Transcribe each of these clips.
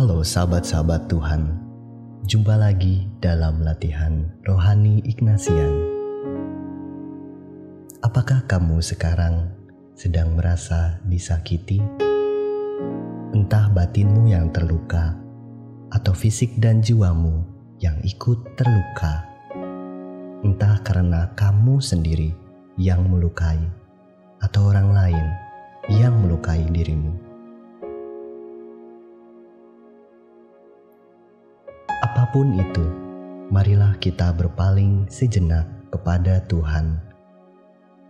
Halo sahabat-sahabat Tuhan, jumpa lagi dalam latihan rohani Ignasian. Apakah kamu sekarang sedang merasa disakiti? Entah batinmu yang terluka, atau fisik dan jiwamu yang ikut terluka. Entah karena kamu sendiri yang melukai, atau orang lain yang melukai dirimu. Apa pun itu, marilah kita berpaling sejenak kepada Tuhan,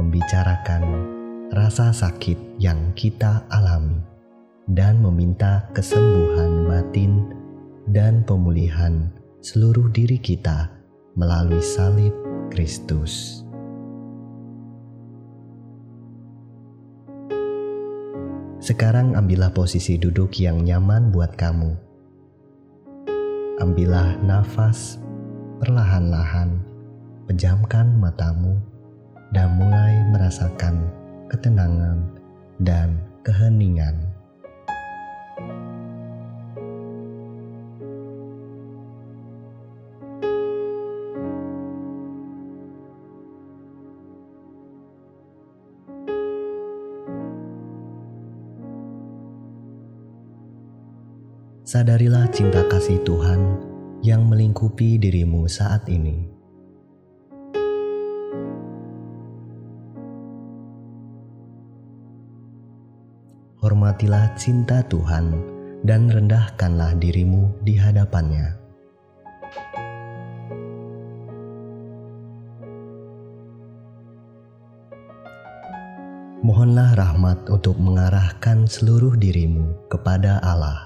membicarakan rasa sakit yang kita alami, dan meminta kesembuhan batin dan pemulihan seluruh diri kita melalui salib Kristus. Sekarang ambillah posisi duduk yang nyaman buat kamu Ambillah nafas perlahan-lahan, pejamkan matamu, dan mulai merasakan ketenangan dan keheningan. Sadarilah cinta kasih Tuhan yang melingkupi dirimu saat ini. Hormatilah cinta Tuhan dan rendahkanlah dirimu di hadapannya. Mohonlah rahmat untuk mengarahkan seluruh dirimu kepada Allah.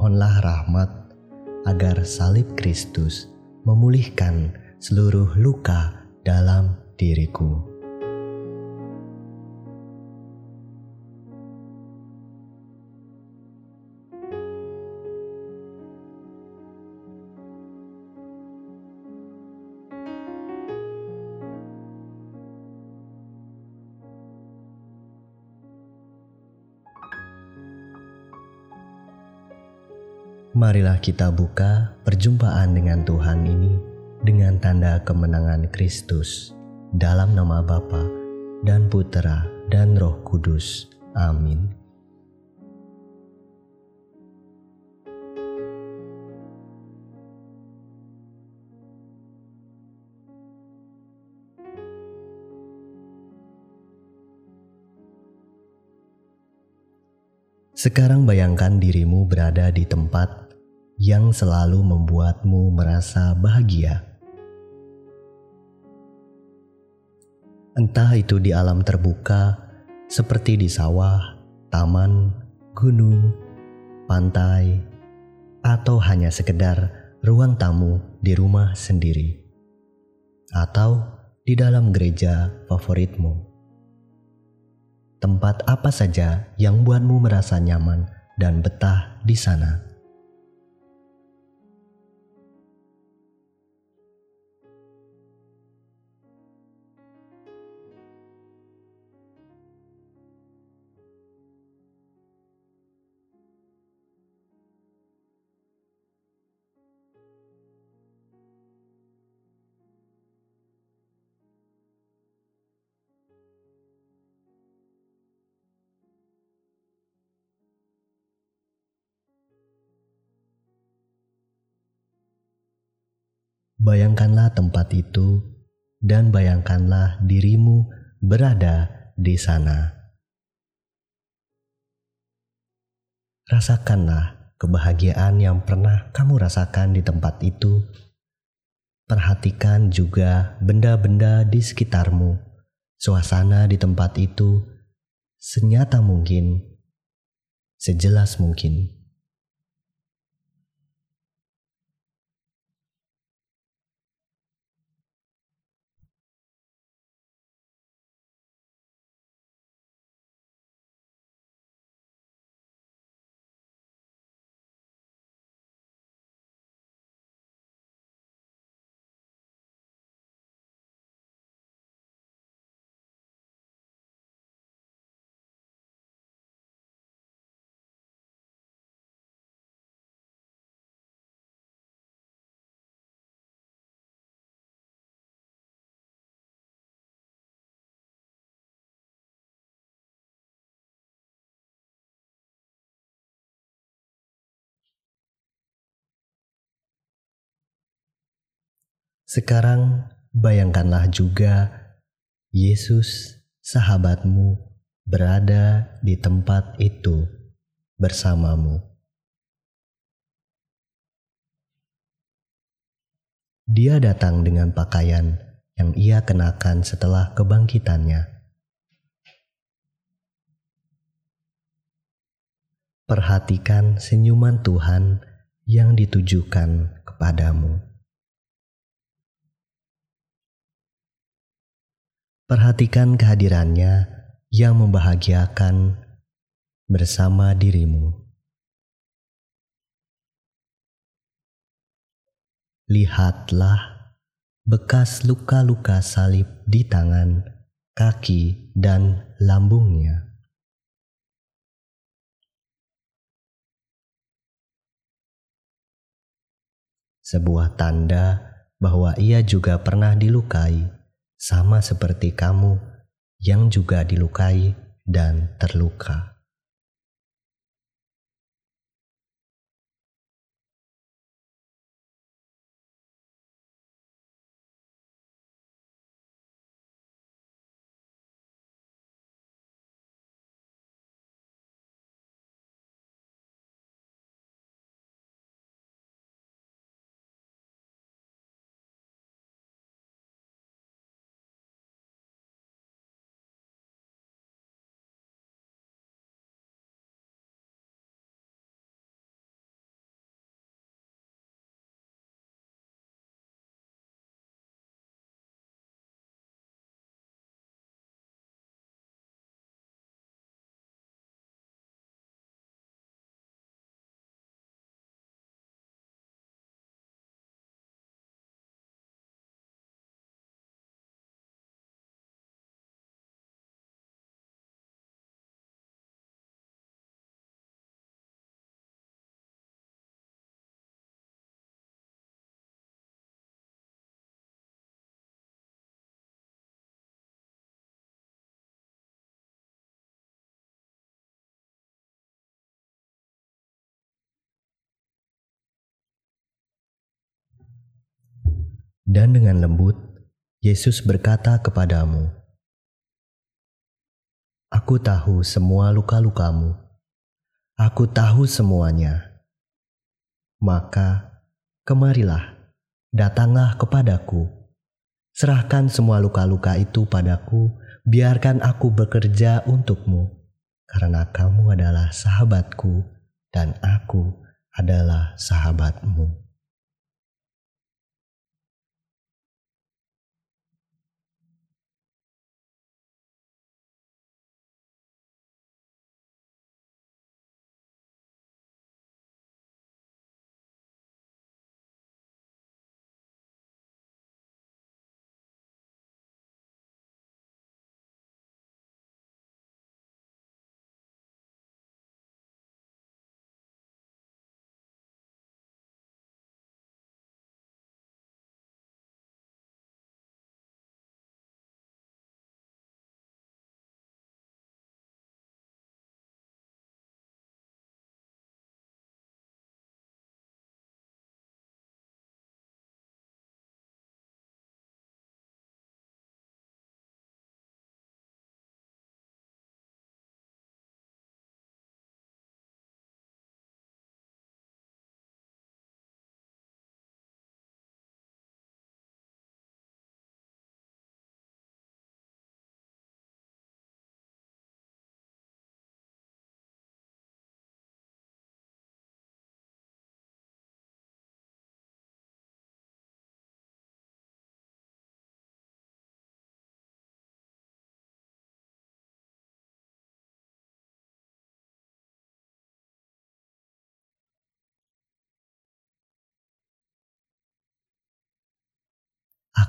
Mohonlah rahmat agar salib Kristus memulihkan seluruh luka dalam diriku. Marilah kita buka perjumpaan dengan Tuhan ini dengan tanda kemenangan Kristus dalam nama Bapa dan Putera dan Roh Kudus. Amin. Sekarang bayangkan dirimu berada di tempat yang selalu membuatmu merasa bahagia. Entah itu di alam terbuka, seperti di sawah, taman, gunung, pantai, atau hanya sekedar ruang tamu di rumah sendiri, atau di dalam gereja favoritmu tempat apa saja yang buatmu merasa nyaman dan betah di sana. Bayangkanlah tempat itu dan bayangkanlah dirimu berada di sana. Rasakanlah kebahagiaan yang pernah kamu rasakan di tempat itu. Perhatikan juga benda-benda di sekitarmu, suasana di tempat itu, senyata mungkin, sejelas mungkin. Sekarang bayangkanlah juga Yesus, sahabatmu, berada di tempat itu bersamamu. Dia datang dengan pakaian yang ia kenakan setelah kebangkitannya. Perhatikan senyuman Tuhan yang ditujukan kepadamu. Perhatikan kehadirannya yang membahagiakan bersama dirimu. Lihatlah bekas luka-luka salib di tangan, kaki, dan lambungnya. Sebuah tanda bahwa ia juga pernah dilukai, sama seperti kamu yang juga dilukai dan terluka. Dan dengan lembut, Yesus berkata kepadamu, Aku tahu semua luka-lukamu. Aku tahu semuanya. Maka, kemarilah, datanglah kepadaku. Serahkan semua luka-luka itu padaku, biarkan aku bekerja untukmu, karena kamu adalah sahabatku dan aku adalah sahabatmu.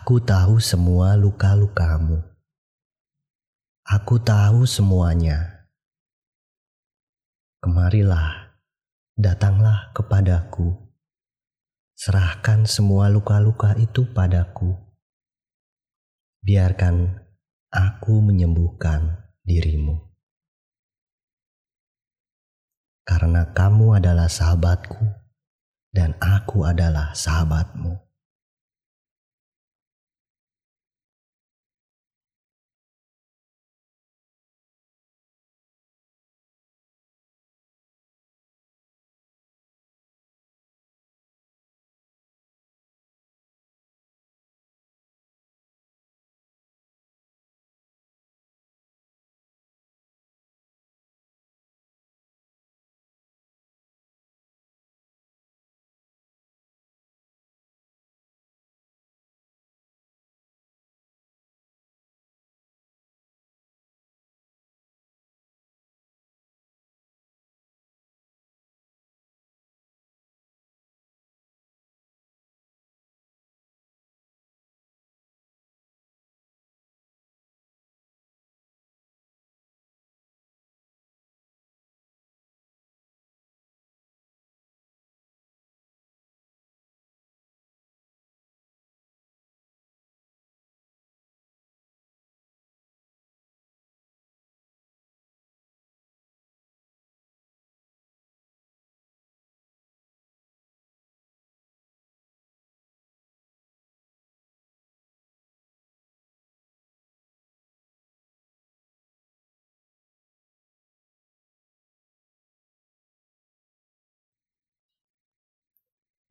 Aku tahu semua luka-lukamu. Aku tahu semuanya. Kemarilah, datanglah kepadaku. Serahkan semua luka-luka itu padaku. Biarkan aku menyembuhkan dirimu. Karena kamu adalah sahabatku dan aku adalah sahabatmu.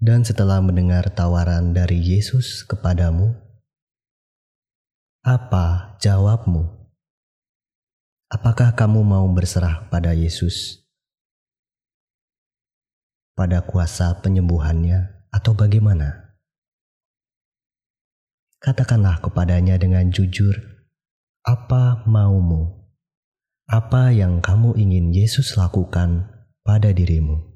Dan setelah mendengar tawaran dari Yesus kepadamu, apa jawabmu? Apakah kamu mau berserah pada Yesus? Pada kuasa penyembuhannya atau bagaimana? Katakanlah kepadanya dengan jujur, apa maumu? Apa yang kamu ingin Yesus lakukan pada dirimu?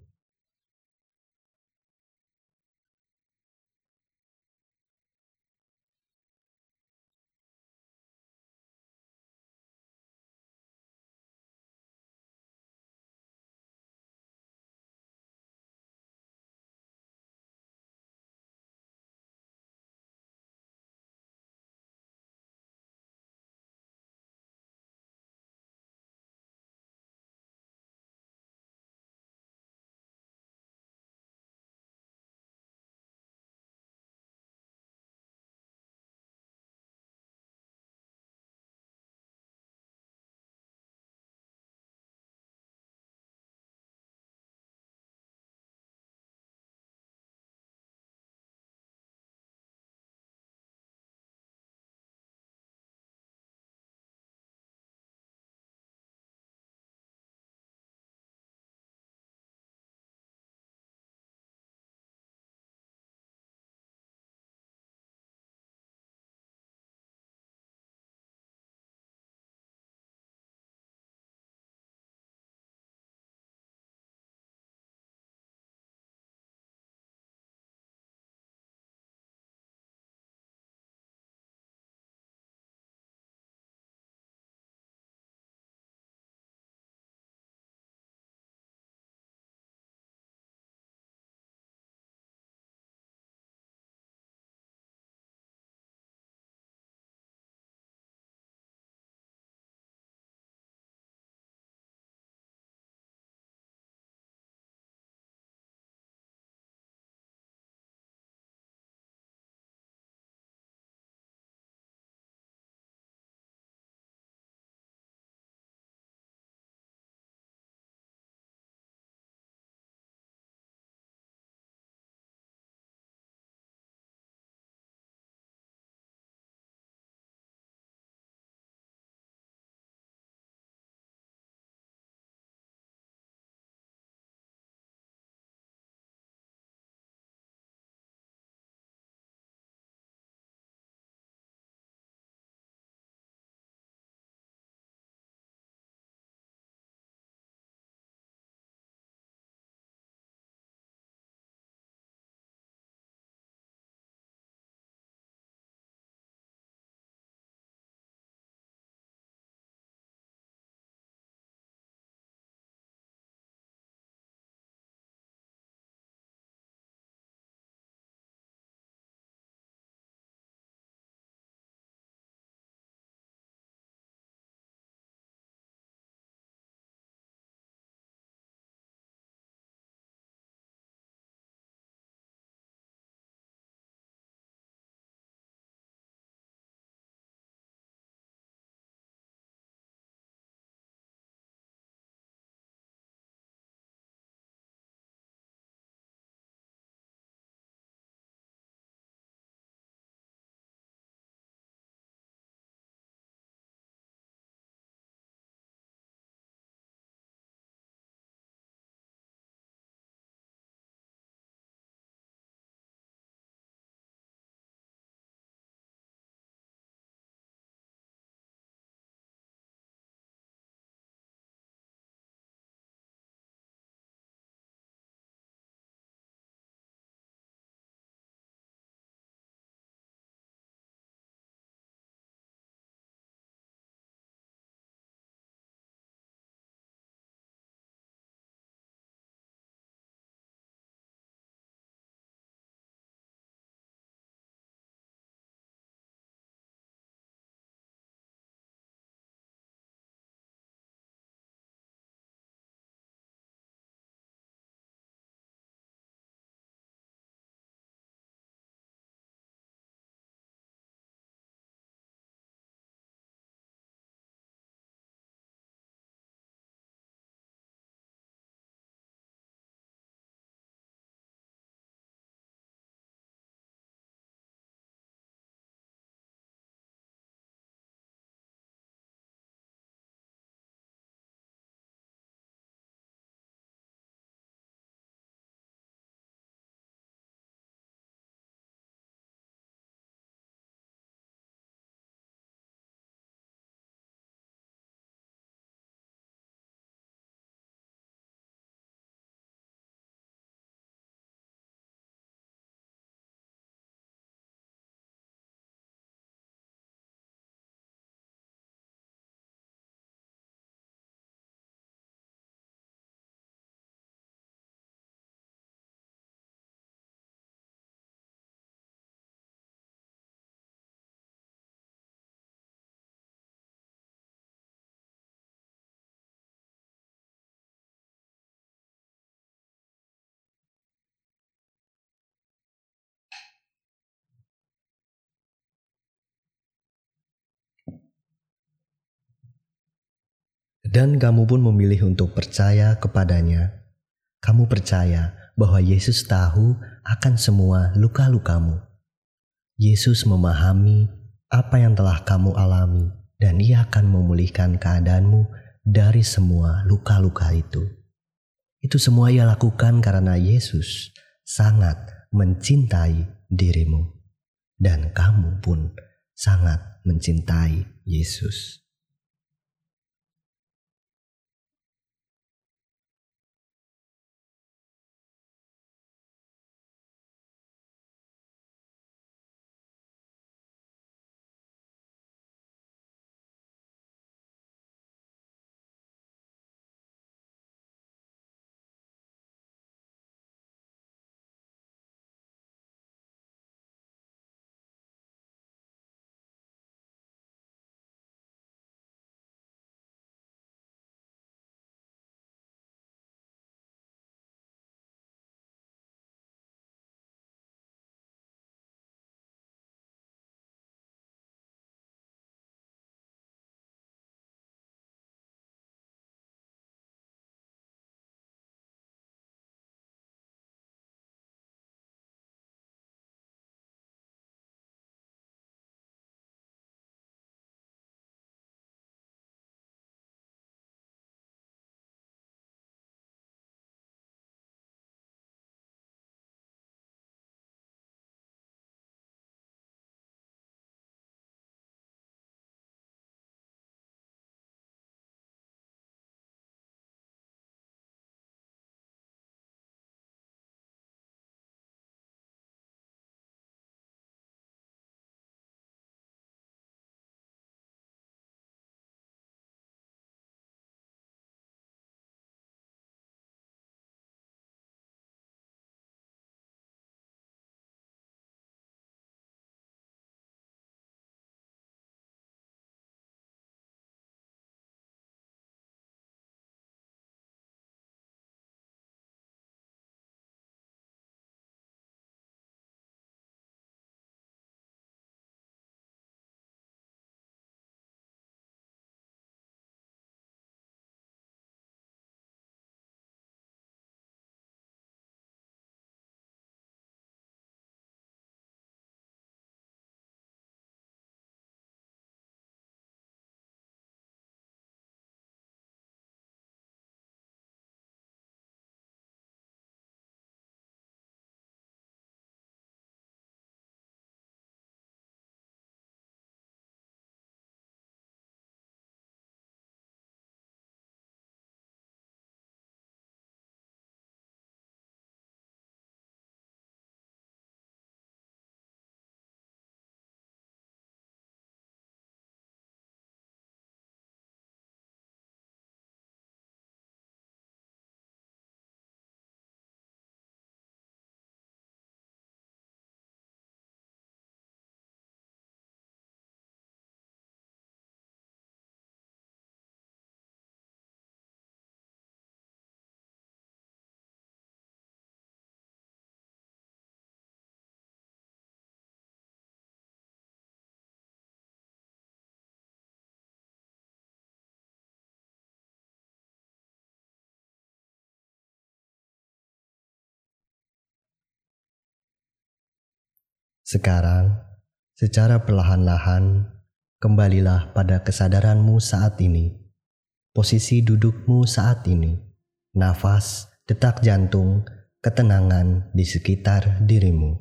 Dan kamu pun memilih untuk percaya kepadanya, kamu percaya bahwa Yesus tahu akan semua luka-lukamu. Yesus memahami apa yang telah kamu alami, dan Ia akan memulihkan keadaanmu dari semua luka-luka itu. Itu semua Ia lakukan karena Yesus sangat mencintai dirimu, dan kamu pun sangat mencintai Yesus. Sekarang, secara perlahan-lahan, kembalilah pada kesadaranmu saat ini, posisi dudukmu saat ini, nafas, detak jantung, ketenangan di sekitar dirimu.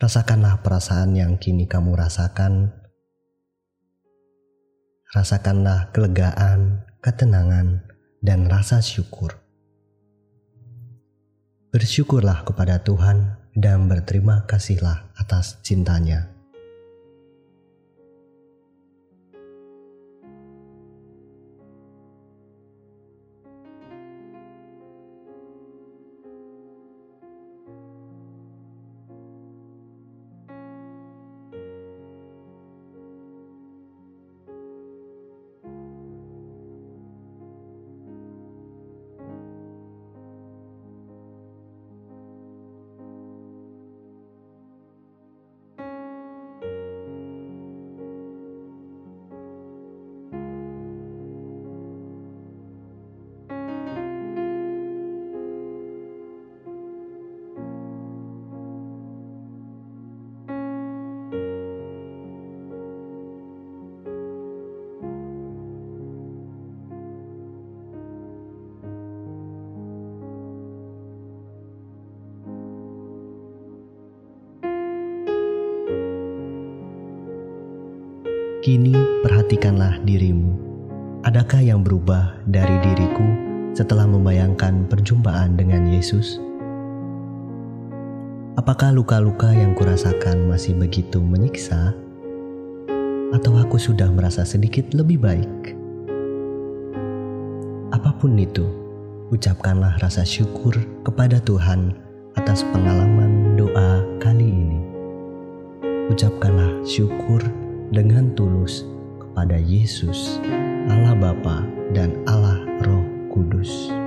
Rasakanlah perasaan yang kini kamu rasakan. Rasakanlah kelegaan, ketenangan, dan rasa syukur. Bersyukurlah kepada Tuhan dan berterima kasihlah atas cintanya. Kini perhatikanlah dirimu. Adakah yang berubah dari diriku setelah membayangkan perjumpaan dengan Yesus? Apakah luka-luka yang kurasakan masih begitu menyiksa? Atau aku sudah merasa sedikit lebih baik? Apa pun itu, ucapkanlah rasa syukur kepada Tuhan atas pengalaman doa kali ini. Ucapkanlah syukur dengan tulus kepada Yesus, Allah Bapa dan Allah Roh Kudus.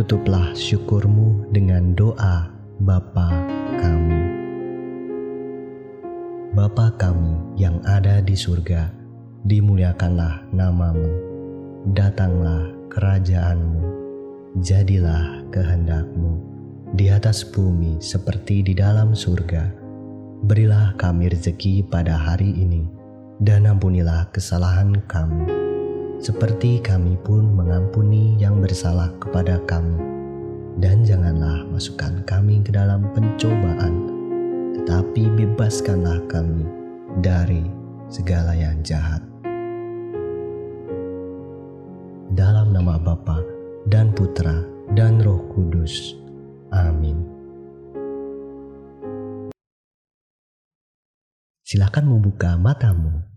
Tutuplah syukurmu dengan doa Bapa kami. Bapa kami yang ada di surga, dimuliakanlah namamu, datanglah kerajaanmu, jadilah kehendakmu di atas bumi seperti di dalam surga. Berilah kami rezeki pada hari ini, dan ampunilah kesalahan kami seperti kami pun mengampuni yang bersalah kepada kami. Dan janganlah masukkan kami ke dalam pencobaan, tetapi bebaskanlah kami dari segala yang jahat. Dalam nama Bapa dan Putra dan Roh Kudus. Amin. Silakan membuka matamu